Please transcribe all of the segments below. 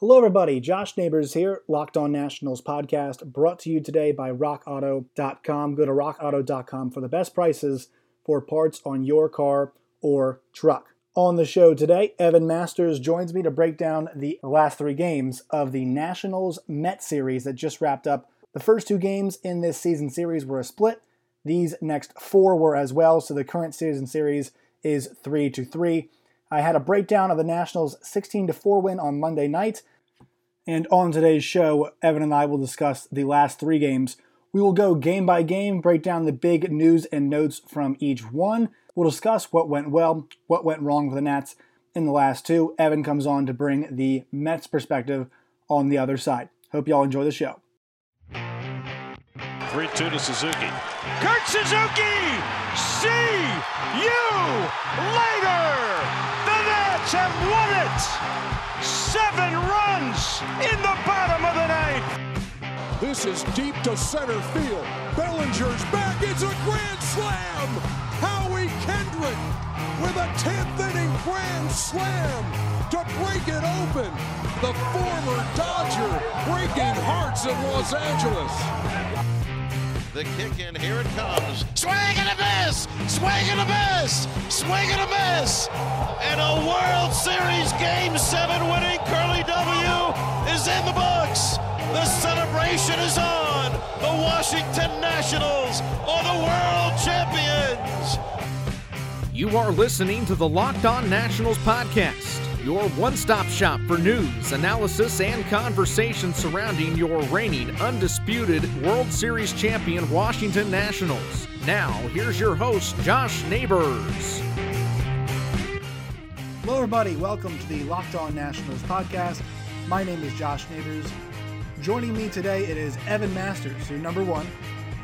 Hello, everybody. Josh Neighbors here, Locked On Nationals podcast, brought to you today by RockAuto.com. Go to RockAuto.com for the best prices for parts on your car or truck. On the show today, Evan Masters joins me to break down the last three games of the Nationals Met series that just wrapped up. The first two games in this season series were a split. These next four were as well, so the current season series is 3 to 3. I had a breakdown of the Nationals' 16 to 4 win on Monday night. And on today's show, Evan and I will discuss the last three games. We will go game by game, break down the big news and notes from each one. We'll discuss what went well, what went wrong for the Nats in the last two. Evan comes on to bring the Mets perspective on the other side. Hope y'all enjoy the show. 3 2 to Suzuki. Kurt Suzuki! See you later! Have won it! Seven runs in the bottom of the ninth. This is deep to center field. Bellinger's back. It's a grand slam. Howie Kendrick with a 10th inning grand slam to break it open. The former Dodger breaking hearts in Los Angeles. The kick in, here it comes. Swing and a miss! Swing and a miss! Swing and a miss! And a World Series Game 7 winning Curly W is in the books. The celebration is on. The Washington Nationals are the world champions. You are listening to the Locked On Nationals podcast your one stop shop for news, analysis, and conversation surrounding your reigning, undisputed World Series champion Washington Nationals. Now, here's your host, Josh Neighbors. Hello, everybody. Welcome to the Locked On Nationals podcast. My name is Josh Neighbors. Joining me today, it is Evan Masters, who, number one,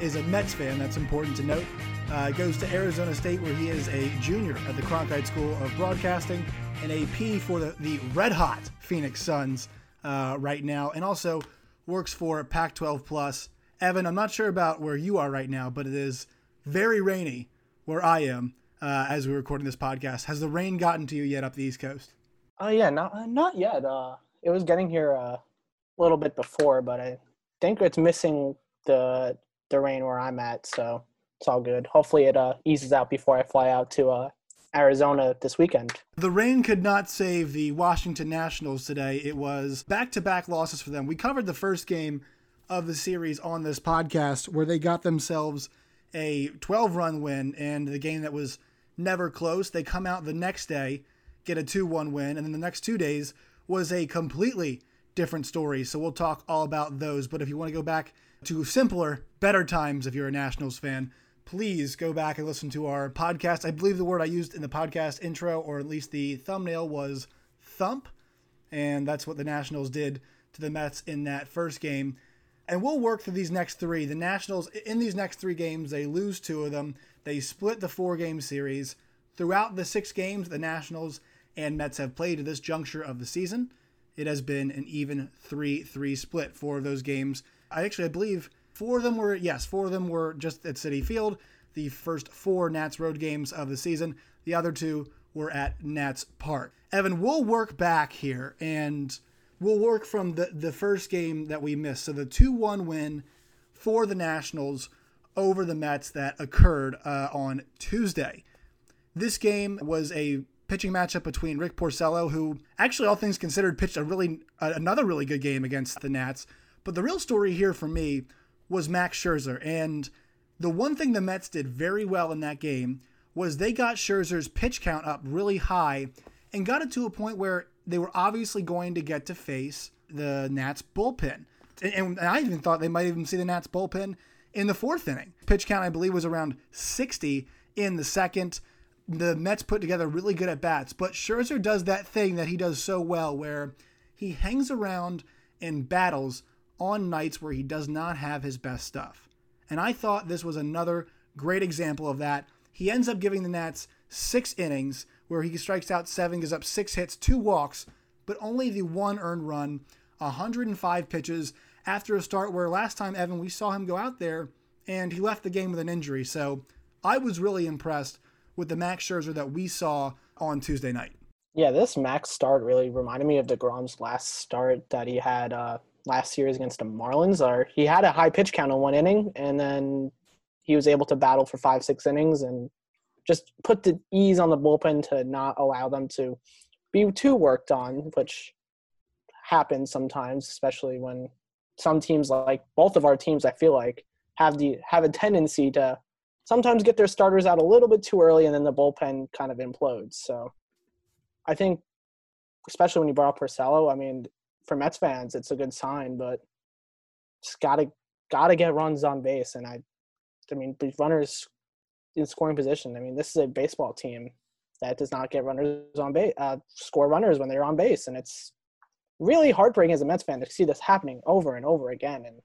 is a Mets fan. That's important to note. Uh, goes to Arizona State, where he is a junior at the Cronkite School of Broadcasting an AP for the, the red hot Phoenix Suns uh, right now, and also works for Pac 12 Plus. Evan, I'm not sure about where you are right now, but it is very rainy where I am uh, as we're recording this podcast. Has the rain gotten to you yet up the East Coast? Oh, uh, yeah, not, not yet. Uh, it was getting here uh, a little bit before, but I think it's missing the the rain where I'm at, so it's all good. Hopefully, it uh, eases out before I fly out to uh, Arizona this weekend. The rain could not save the Washington Nationals today. It was back to back losses for them. We covered the first game of the series on this podcast where they got themselves a 12 run win and the game that was never close. They come out the next day, get a 2 1 win, and then the next two days was a completely different story. So we'll talk all about those. But if you want to go back to simpler, better times if you're a Nationals fan, please go back and listen to our podcast. I believe the word I used in the podcast intro, or at least the thumbnail, was thump. And that's what the Nationals did to the Mets in that first game. And we'll work through these next three. The Nationals, in these next three games, they lose two of them. They split the four game series. Throughout the six games the Nationals and Mets have played to this juncture of the season, it has been an even 3 3 split. Four of those games, I actually, I believe, Four of them were, yes, four of them were just at Citi Field. The first four Nats road games of the season. The other two were at Nats Park. Evan, we'll work back here and we'll work from the, the first game that we missed. So the 2 1 win for the Nationals over the Mets that occurred uh, on Tuesday. This game was a pitching matchup between Rick Porcello, who actually, all things considered, pitched a really another really good game against the Nats. But the real story here for me was Max Scherzer. And the one thing the Mets did very well in that game was they got Scherzer's pitch count up really high and got it to a point where they were obviously going to get to face the Nats bullpen. And, I even thought they might even see the Nats bullpen in the fourth inning. Pitch count, I believe, was around 60 in the second. The Mets put together really good at bats, but Scherzer does that thing that he does so well where he hangs around and battles on nights where he does not have his best stuff. And I thought this was another great example of that. He ends up giving the Nats six innings where he strikes out seven, gives up six hits, two walks, but only the one earned run, 105 pitches after a start where last time, Evan, we saw him go out there and he left the game with an injury. So I was really impressed with the Max Scherzer that we saw on Tuesday night. Yeah, this max start really reminded me of DeGrom's last start that he had uh, last series against the Marlins. Or he had a high pitch count in one inning, and then he was able to battle for five, six innings, and just put the ease on the bullpen to not allow them to be too worked on, which happens sometimes, especially when some teams like both of our teams, I feel like, have the have a tendency to sometimes get their starters out a little bit too early, and then the bullpen kind of implodes. So I think, especially when you brought up Porcello, I mean, for Mets fans, it's a good sign, but just gotta gotta get runs on base, and I, I mean, these runners in scoring position. I mean, this is a baseball team that does not get runners on base, uh, score runners when they're on base, and it's really heartbreaking as a Mets fan to see this happening over and over again. And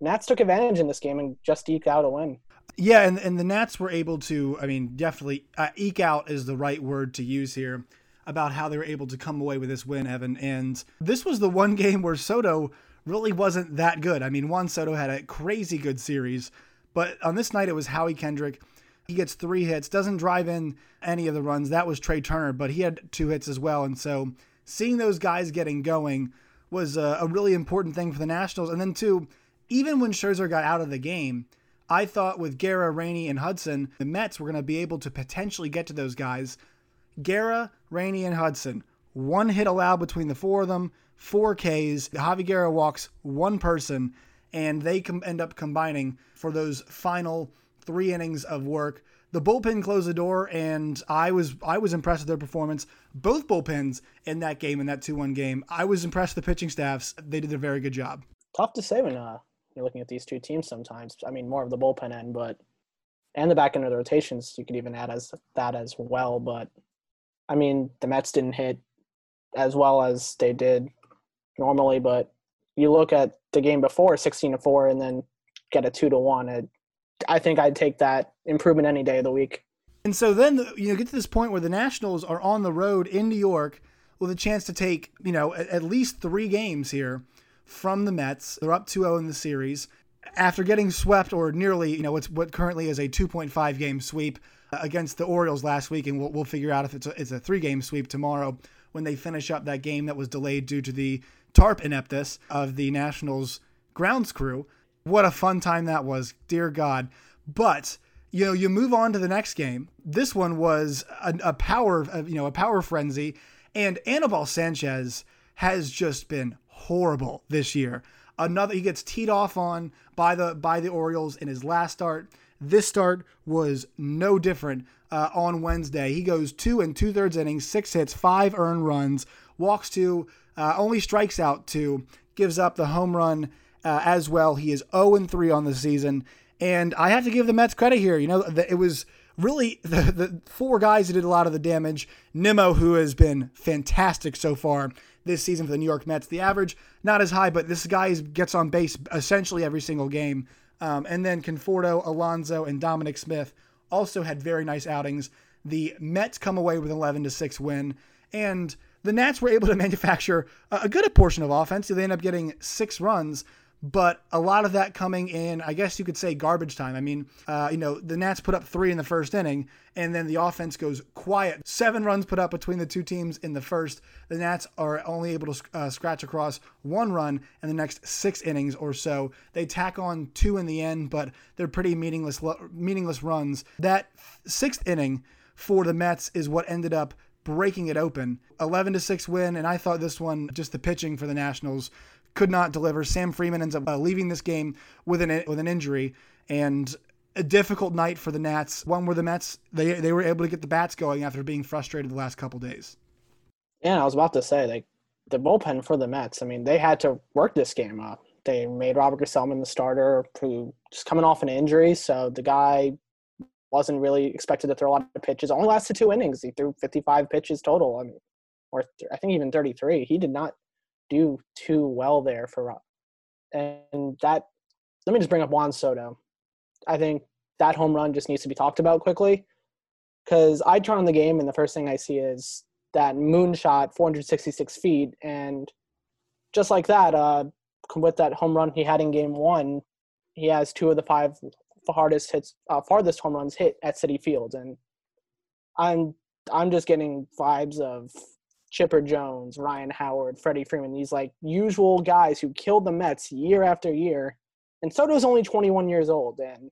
Nats took advantage in this game and just eked out a win. Yeah, and and the Nats were able to. I mean, definitely uh, eke out is the right word to use here about how they were able to come away with this win, Evan. And this was the one game where Soto really wasn't that good. I mean, Juan Soto had a crazy good series, but on this night it was Howie Kendrick. He gets three hits, doesn't drive in any of the runs. That was Trea Turner, but he had two hits as well. And so seeing those guys getting going was a, a really important thing for the Nationals. And then, too, even when Scherzer got out of the game, I thought with Guerra, Rainey, and Hudson, the Mets were going to be able to potentially get to those guys. Guerra, Rainey, and Hudson, one hit allowed between the four of them, four Ks. Javi Guerra walks one person, and they com- end up combining for those final three innings of work. The bullpen closed the door, and I was I was impressed with their performance. Both bullpens in that game, in that two one game, I was impressed with the pitching staffs. They did a very good job. Tough to say when uh, you're looking at these two teams. Sometimes, I mean, more of the bullpen end, but and the back end of the rotations, you could even add as that as well. But I mean, the Mets didn't hit as well as they did normally, but you look at the game before, 16 to 4, and then get a 2 to 1. It, I think I'd take that improvement any day of the week. And so then, you know, get to this point where the Nationals are on the road in New York with a chance to take, you know, at least three games here from the Mets. They're up 2 0 in the series. After getting swept, or nearly, you know, what's what currently is a 2.5 game sweep against the Orioles last week, and we'll, we'll figure out if it's a, it's a three game sweep tomorrow when they finish up that game that was delayed due to the tarp ineptness of the Nationals grounds crew. What a fun time that was, dear God. But you know, you move on to the next game. This one was a, a power, you know, a power frenzy, and Anibal Sanchez has just been horrible this year. Another, he gets teed off on by the by the Orioles in his last start. This start was no different uh, on Wednesday. He goes two and two thirds innings, six hits, five earned runs, walks two, uh, only strikes out two, gives up the home run uh, as well. He is 0 and 3 on the season. And I have to give the Mets credit here. You know, it was really the, the four guys who did a lot of the damage. Nimmo, who has been fantastic so far this season for the New York Mets. The average, not as high, but this guy gets on base essentially every single game. Um, and then Conforto, Alonso, and Dominic Smith also had very nice outings. The Mets come away with an 11 to 6 win, and the Nats were able to manufacture a good portion of offense. They end up getting six runs, but a lot of that coming in, I guess you could say, garbage time. I mean, uh, you know, the Nats put up three in the first inning, and then the offense goes quiet. Seven runs put up between the two teams in the first. The Nats are only able to uh, scratch across one run in the next six innings or so. They tack on two in the end, but they're pretty meaningless, meaningless runs. That sixth inning for the Mets is what ended up breaking it open. 11 to 6 win, and I thought this one, just the pitching for the Nationals, could not deliver. Sam Freeman ends up uh, leaving this game with an with an injury and a difficult night for the Nats. One where the Mets they they were able to get the bats going after being frustrated the last couple days. Yeah, I was about to say like the bullpen for the Mets. I mean, they had to work this game up. They made Robert Gsellman the starter, who just coming off an injury, so the guy wasn't really expected to throw a lot of pitches. Only lasted two innings. He threw 55 pitches total. I mean, or I think even 33. He did not do too well there for and that let me just bring up Juan Soto. I think that home run just needs to be talked about quickly because I turn on the game and the first thing I see is that moonshot 466 feet and just like that uh with that home run he had in game one he has two of the five hardest hits uh, farthest home runs hit at Citi Field and I'm I'm just getting vibes of Chipper Jones, Ryan Howard, Freddie Freeman, these like usual guys who killed the Mets year after year. And Soto's only 21 years old. And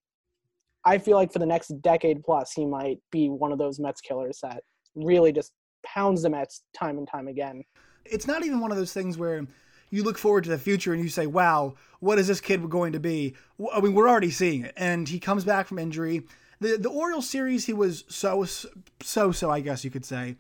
I feel like for the next decade plus, he might be one of those Mets killers that really just pounds the Mets time and time again. It's not even one of those things where you look forward to the future and you say, wow, what is this kid going to be? I mean, we're already seeing it. And he comes back from injury. The, the Orioles series, he was so, so, so, I guess you could say.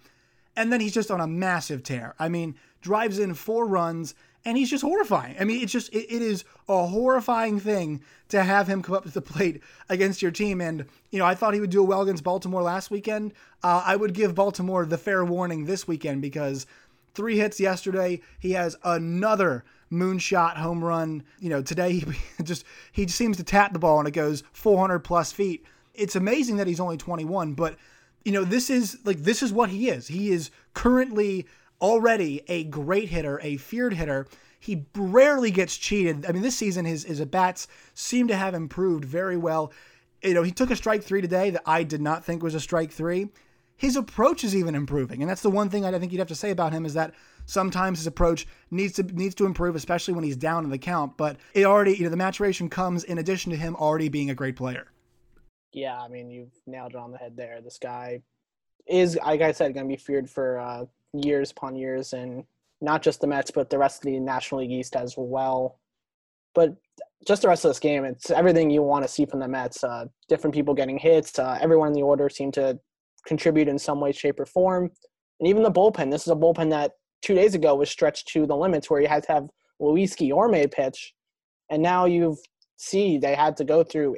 And then he's just on a massive tear. I mean, drives in four runs and he's just horrifying. I mean, it's just it, it is a horrifying thing to have him come up to the plate against your team. And you know, I thought he would do well against Baltimore last weekend. Uh, I would give Baltimore the fair warning this weekend because three hits yesterday. He has another moonshot home run. You know, today he just he seems to tap the ball and it goes 400 plus feet. It's amazing that he's only 21, but you know, this is like this is what he is. He is currently already a great hitter, a feared hitter. He rarely gets cheated. I mean, this season his his at bats seem to have improved very well. You know, he took a strike three today that I did not think was a strike three. His approach is even improving, and that's the one thing I think you'd have to say about him is that sometimes his approach needs to needs to improve, especially when he's down in the count. But it already, you know, the maturation comes in addition to him already being a great player. Yeah, I mean, you've nailed it on the head there. This guy is, like I said, going to be feared for uh, years upon years, and not just the Mets, but the rest of the National League East as well. But just the rest of this game, it's everything you want to see from the Mets. Uh, different people getting hits. Uh, everyone in the order seemed to contribute in some way, shape, or form. And even the bullpen. This is a bullpen that two days ago was stretched to the limits where you had to have Luis Guillorme pitch. And now you see they had to go through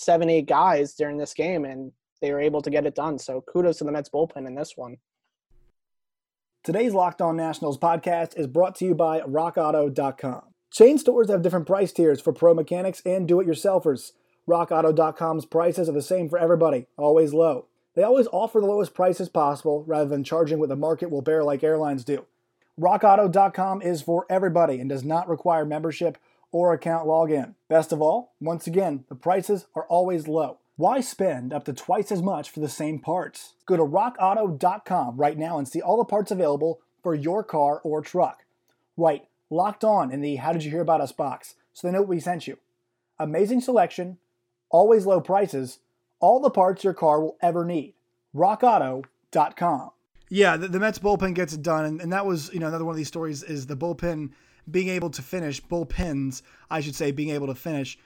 seven, eight guys during this game, and they were able to get it done. So kudos to the Mets bullpen in this one. Today's Locked On Nationals podcast is brought to you by RockAuto.com. Chain stores have different price tiers for pro mechanics and do it yourselfers. RockAuto.com's prices are the same for everybody, always low. They always offer the lowest prices possible rather than charging what the market will bear like airlines do. RockAuto.com is for everybody and does not require membership or account login. Best of all, once again, the prices are always low. Why spend up to twice as much for the same parts? Go to rockauto.com right now and see all the parts available for your car or truck. Right, locked on in the How Did You Hear About Us box so they know we sent you. Amazing selection, always low prices, all the parts your car will ever need. RockAuto.com. Yeah, the, the Mets bullpen gets it done, and, and that was you know another one of these stories is the bullpen being able to finish bullpens, I should say, being able to finish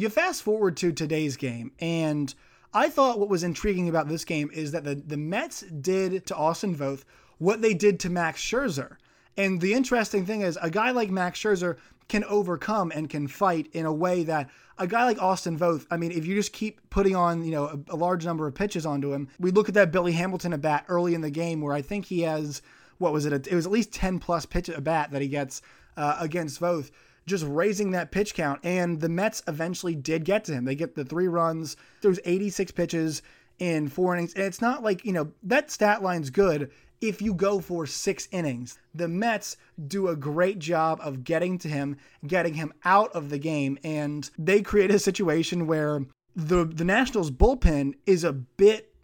you fast forward to today's game, and I thought what was intriguing about this game is that the, the Mets did to Austin Voth what they did to Max Scherzer. And the interesting thing is, a guy like Max Scherzer can overcome and can fight in a way that a guy like Austin Voth, I mean, if you just keep putting on, you know, a, a large number of pitches onto him, we look at that Billy Hamilton at bat early in the game where I think he has, what was it? It was at least 10 plus pitch at bat that he gets uh, against Voth just raising that pitch count. And the Mets eventually did get to him. They get the three runs. There was 86 pitches in four innings. And it's not like, you know, that stat line's good if you go for six innings. The Mets do a great job of getting to him, getting him out of the game, and they create a situation where the the Nationals bullpen is a bit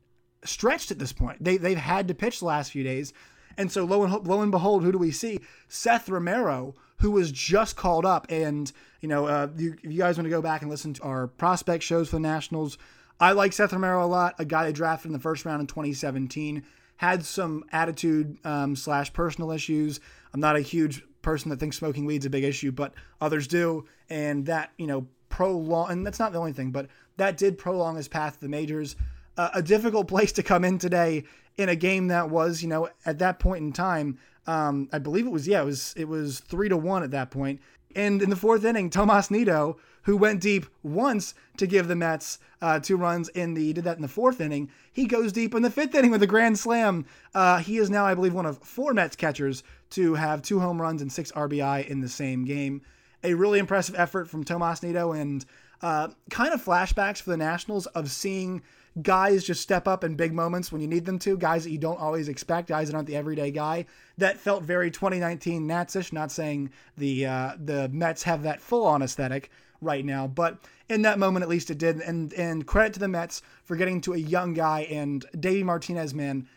stretched at this point. They they've had to pitch the last few days. And so lo and, lo and behold, who do we see? Seth Romero, who was just called up. And, you know, uh, you, if you guys want to go back and listen to our prospect shows for the Nationals, I like Seth Romero a lot, a guy they drafted in the first round in 2017. Had some attitude um, slash personal issues. I'm not a huge person that thinks smoking weed's a big issue, but others do. And that, you know, prolong, and that's not the only thing, but that did prolong his path to the majors. Uh, a difficult place to come in today in a game that was, you know, at that point in time, um, I believe it was yeah, it was it was three to one at that point. And in the fourth inning, Tomas Nido, who went deep once to give the Mets uh, two runs in the did that in the fourth inning, he goes deep in the fifth inning with a grand slam. Uh, he is now, I believe, one of four Mets catchers to have two home runs and six RBI in the same game. A really impressive effort from Tomas Nido and uh, kind of flashbacks for the Nationals of seeing guys just step up in big moments when you need them to, guys that you don't always expect, guys that aren't the everyday guy. That felt very 2019 Natsish. Not saying the uh, the Mets have that full on aesthetic right now, but in that moment at least it did. And and credit to the Mets for getting to a young guy and Davey Martinez, man.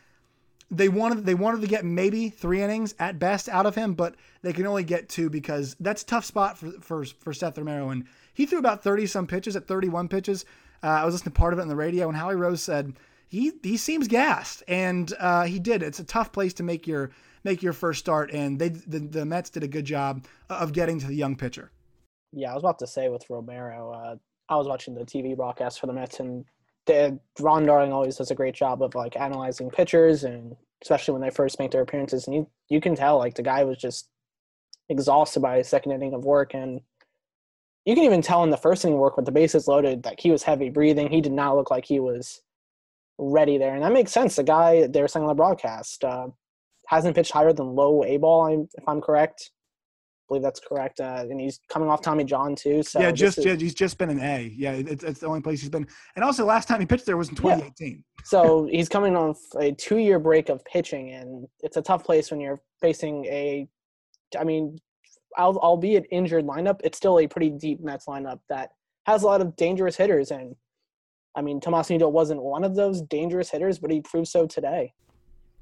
they wanted they wanted to get maybe three innings at best out of him, but they can only get two because that's tough spot for for for Seth Romero. And he threw about thirty some pitches at thirty one pitches. Uh, I was listening to part of it on the radio, and Howie Rose said he he seems gassed, and uh, he did. It's a tough place to make your make your first start, and they the, the Mets did a good job of getting to the young pitcher. Yeah, I was about to say with Romero, uh, I was watching the TV broadcast for the Mets, and the, Ron Darling always does a great job of like analyzing pitchers, and especially when they first make their appearances, and you you can tell like the guy was just exhausted by his second inning of work, and you can even tell in the first inning work with the bases loaded that he was heavy breathing. He did not look like he was ready there, and that makes sense. The guy they were saying on the broadcast uh, hasn't pitched higher than low A ball, if I'm correct believe that's correct. Uh, and he's coming off Tommy John too. So yeah, just is, he's just been an A. Yeah, it's, it's the only place he's been. And also, last time he pitched there was in 2018. Yeah. so he's coming off a two-year break of pitching, and it's a tough place when you're facing a. I mean, albeit injured lineup, it's still a pretty deep Mets lineup that has a lot of dangerous hitters. And I mean, Tomas Nido wasn't one of those dangerous hitters, but he proved so today.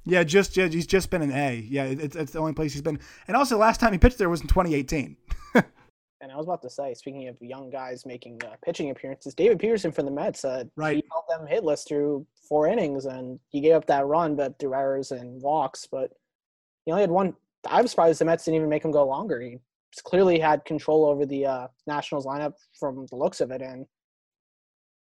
Yeah, just, just he's just been an A. Yeah, it's, it's the only place he's been. And also, last time he pitched there was in 2018. and I was about to say, speaking of young guys making uh, pitching appearances, David Peterson from the Mets, uh, right, he held them hitless through four innings, and he gave up that run, but through errors and walks. But he only had one. I was surprised the Mets didn't even make him go longer. He clearly had control over the uh, Nationals lineup from the looks of it, and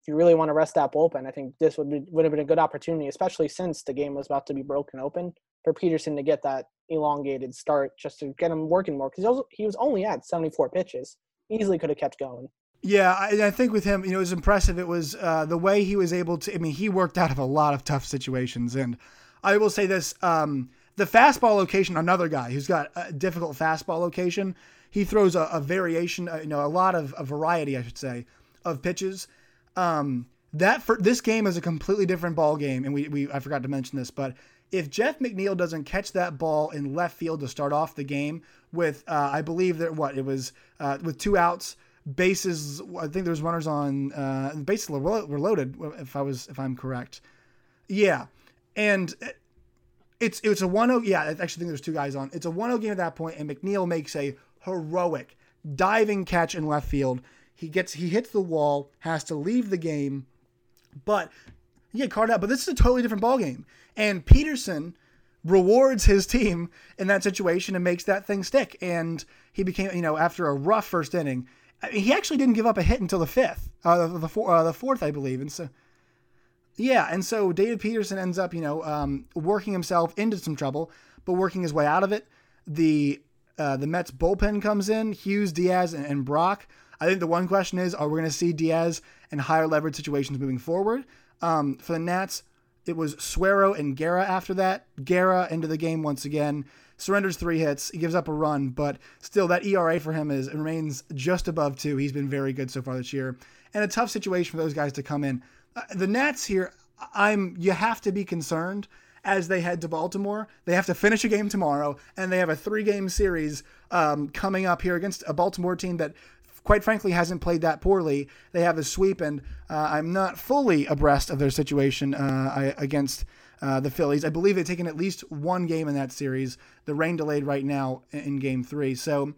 if you really want to rest that bullpen, I think this would be, would have been a good opportunity, especially since the game was about to be broken open for Peterson to get that elongated start just to get him working more because he was only at 74 pitches. Easily could have kept going. Yeah, I, I, think with him, you know, it was impressive. It was uh, the way he was able to. I mean, he worked out of a lot of tough situations, and I will say this: um, the fastball location. Another guy who's got a difficult fastball location. He throws a, a variation, uh, you know, a lot of a variety, I should say, of pitches um, that for this game is a completely different ball game, and we, we I forgot to mention this, but if Jeff McNeil doesn't catch that ball in left field to start off the game with, uh, I believe that what it was uh, with two outs, bases. I think there's runners on uh, the bases were loaded. If I was if I'm correct, yeah, and it's it's a 1-0. Yeah, I actually think there's two guys on. It's a 1-0 game at that point, and McNeil makes a heroic diving catch in left field he gets he hits the wall, has to leave the game, but he get carded out. But this is a totally different ball game, and Peterson rewards his team in that situation and makes that thing stick. And he became, you know, after a rough first inning, he actually didn't give up a hit until the fifth, uh, the, four, uh, the fourth, I believe. And so, yeah, and so David Peterson ends up, you know, um, working himself into some trouble, but working his way out of it. The uh, the Mets bullpen comes in, Hughes, Diaz, and, and Brach I think the one question is, are we going to see Diaz in higher leverage situations moving forward? Um, for the Nats, it was Suero and Guerra after that. Guerra into the game once again. Surrenders three hits. He gives up a run, but still that ERA for him is remains just above two. He's been very good so far this year, and a tough situation for those guys to come in. Uh, the Nats here, I'm you have to be concerned as they head to Baltimore. They have to finish a game tomorrow, and they have a three game series um, coming up here against a Baltimore team that quite frankly hasn't played that poorly. They have a sweep, and uh, I'm not fully abreast of their situation uh, against uh, the Phillies. I believe they've taken at least one game in that series. The rain delayed right now in Game Three. So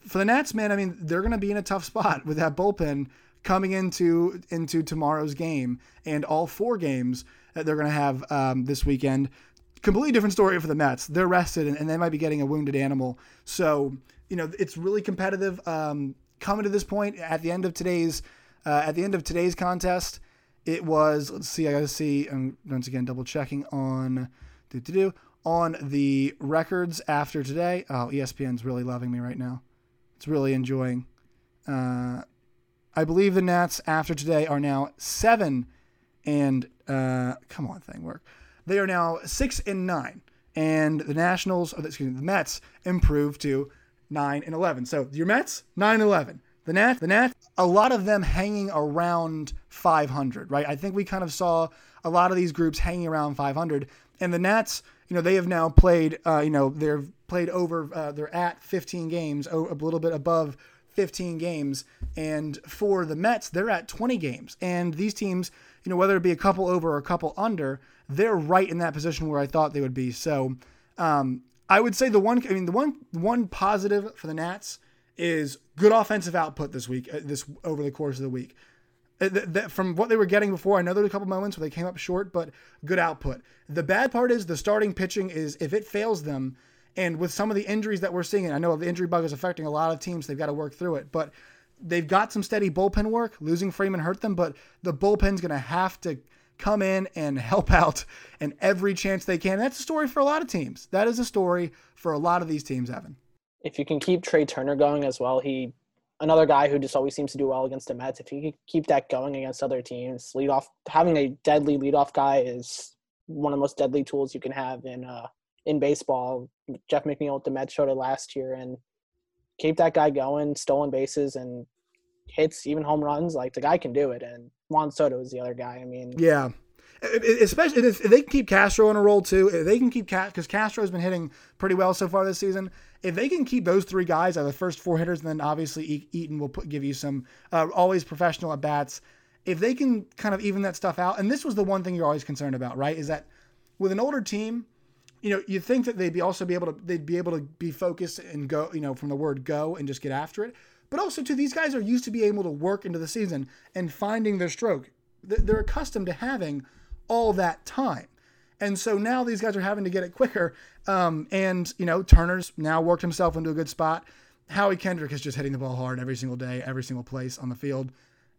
for the Nats, man, I mean they're going to be in a tough spot with that bullpen coming into into tomorrow's game and all four games that they're going to have um, this weekend. Completely different story for the Mets. They're rested and, and, they might be getting a wounded animal. So you know it's really competitive. Um, coming to this point at the end of today's uh, at the end of today's contest, it was let's see, I gotta see, and once again double checking on do do do on the records after today. Oh, ESPN's really loving me right now. It's really enjoying. Uh, I believe the Nats after today are now seven and uh, come on, thing work. They are now six and nine, and the Nationals, excuse me, the Mets improved to 9, and 11. So your Mets, 9 and 11. The Nats, the Nats, a lot of them hanging around 500, right? I think we kind of saw a lot of these groups hanging around 500. And the Nats, you know, they have now played, uh, you know, they've played over, uh, they're at 15 games, a little bit above 15 games. And for the Mets, they're at 20 games. And these teams, you know, whether it be a couple over or a couple under, they're right in that position where I thought they would be. So um, I would say the one, I mean, the one one positive for the Nats is good offensive output this week, uh, this over the course of the week. Uh, from what they were getting before, I know there were a couple moments where they came up short, but good output. The bad part is the starting pitching is if it fails them, and with some of the injuries that we're seeing, and I know the injury bug is affecting a lot of teams, they've got to work through it. But they've got some steady bullpen work. Losing Freeman hurt them, but the bullpen's going to have to come in and help out in every chance they can. That's a story for a lot of teams. That is a story for a lot of these teams, Evan. If you can keep Trea Turner going as well, he another guy who just always seems to do well against the Mets. If he can keep that going against other teams, lead off having a deadly leadoff guy is one of the most deadly tools you can have in uh in baseball. Jeff McNeil with the Mets showed it last year, and keep that guy going, stolen bases and hits, even home runs. Like the guy can do it, and Juan Soto is the other guy. I mean, yeah. Especially if they can keep Castro on a roll too, if they can keep because Castro has been hitting pretty well so far this season. If they can keep those three guys are the first four hitters, then obviously Eaton will put, give you some uh, always professional at bats. If they can kind of even that stuff out, and this was the one thing you're always concerned about, right? Is that with an older team, you know, you think that they'd be also be able to they'd be able to be focused and go, you know, from the word go and just get after it. But also, too, these guys are used to be able to work into the season and finding their stroke. They're accustomed to having all that time. And so now these guys are having to get it quicker. Um, and, you know, Turner's now worked himself into a good spot. Howie Kendrick is just hitting the ball hard every single day, every single place on the field.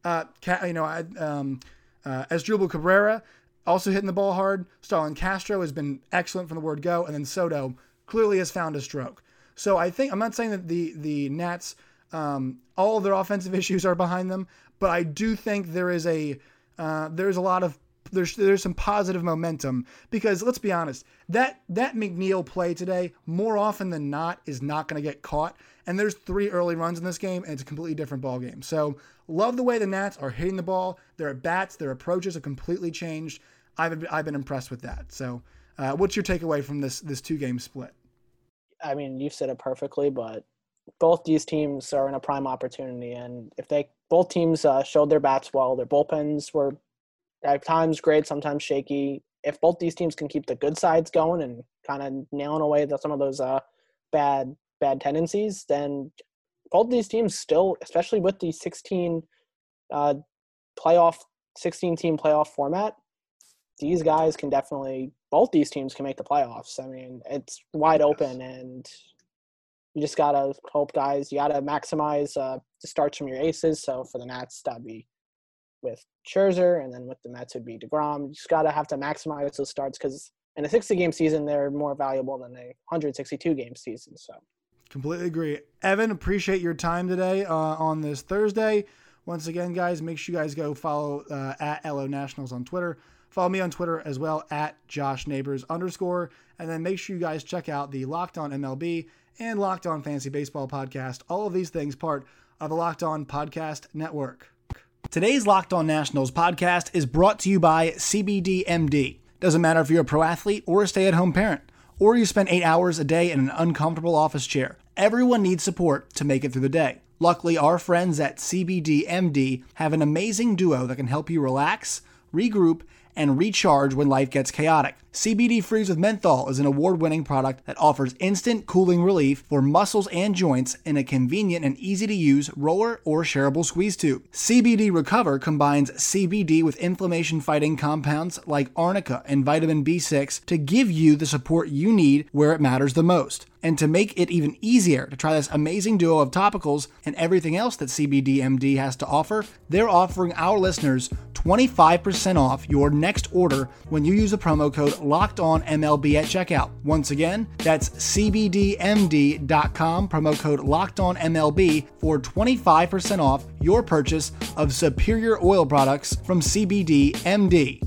Uh, you know, um, uh, Cabrera also hitting the ball hard. Starlin Castro has been excellent from the word go. And then Soto clearly has found a stroke. So I think, I'm not saying that the, the Nats – um, all their offensive issues are behind them, but I do think there is a uh, there's a lot of there's there's some positive momentum because let's be honest that that McNeil play today more often than not is not going to get caught and there's three early runs in this game and it's a completely different ball game so love the way the Nats are hitting the ball their at bats their approaches have completely changed I've I've been impressed with that. So uh, what's your takeaway from this this two game split? I mean you've said it perfectly but both these teams are in a prime opportunity, and if they both teams uh, showed their bats well, their bullpens were at times great, sometimes shaky. If both these teams can keep the good sides going and kind of nailing away the, some of those uh, bad bad tendencies, then both these teams still, especially with the 16 uh, playoff, 16 team playoff format, these guys can definitely both these teams can make the playoffs. I mean, it's wide open, and you just gotta hope, guys. You gotta maximize uh, the starts from your aces. So for the Nats, that'd be with Scherzer, and then with the Mets, it'd be Degrom. You just gotta have to maximize those starts because in a 60 game season, they're more valuable than a 162 game season. So completely agree. Evan, appreciate your time today uh, on this Thursday. Once again, guys, make sure you guys go follow uh, at LO Nationals on Twitter. Follow me on Twitter as well at Josh Neighbors underscore. And then make sure you guys check out the Locked On MLB and Locked On Fantasy Baseball podcast. All of these things part of the Locked On Podcast Network. Today's Locked On Nationals podcast is brought to you by CBDMD. Doesn't matter if you're a pro athlete or a stay at home parent, or you spend eight hours a day in an uncomfortable office chair. Everyone needs support to make it through the day. Luckily, our friends at CBDMD have an amazing duo that can help you relax, regroup, and recharge when life gets chaotic. CBD Freeze with Menthol is an award winning product that offers instant cooling relief for muscles and joints in a convenient and easy to use roller or shareable squeeze tube. CBD Recover combines CBD with inflammation fighting compounds like arnica and vitamin B6 to give you the support you need where it matters the most. And to make it even easier to try this amazing duo of topicals and everything else that CBDMD has to offer, they're offering our listeners 25% off your next order when you use the promo code Locked On MLB at checkout. Once again, that's CBDMD.com, promo code Locked On MLB for 25% off your purchase of superior oil products from CBDMD.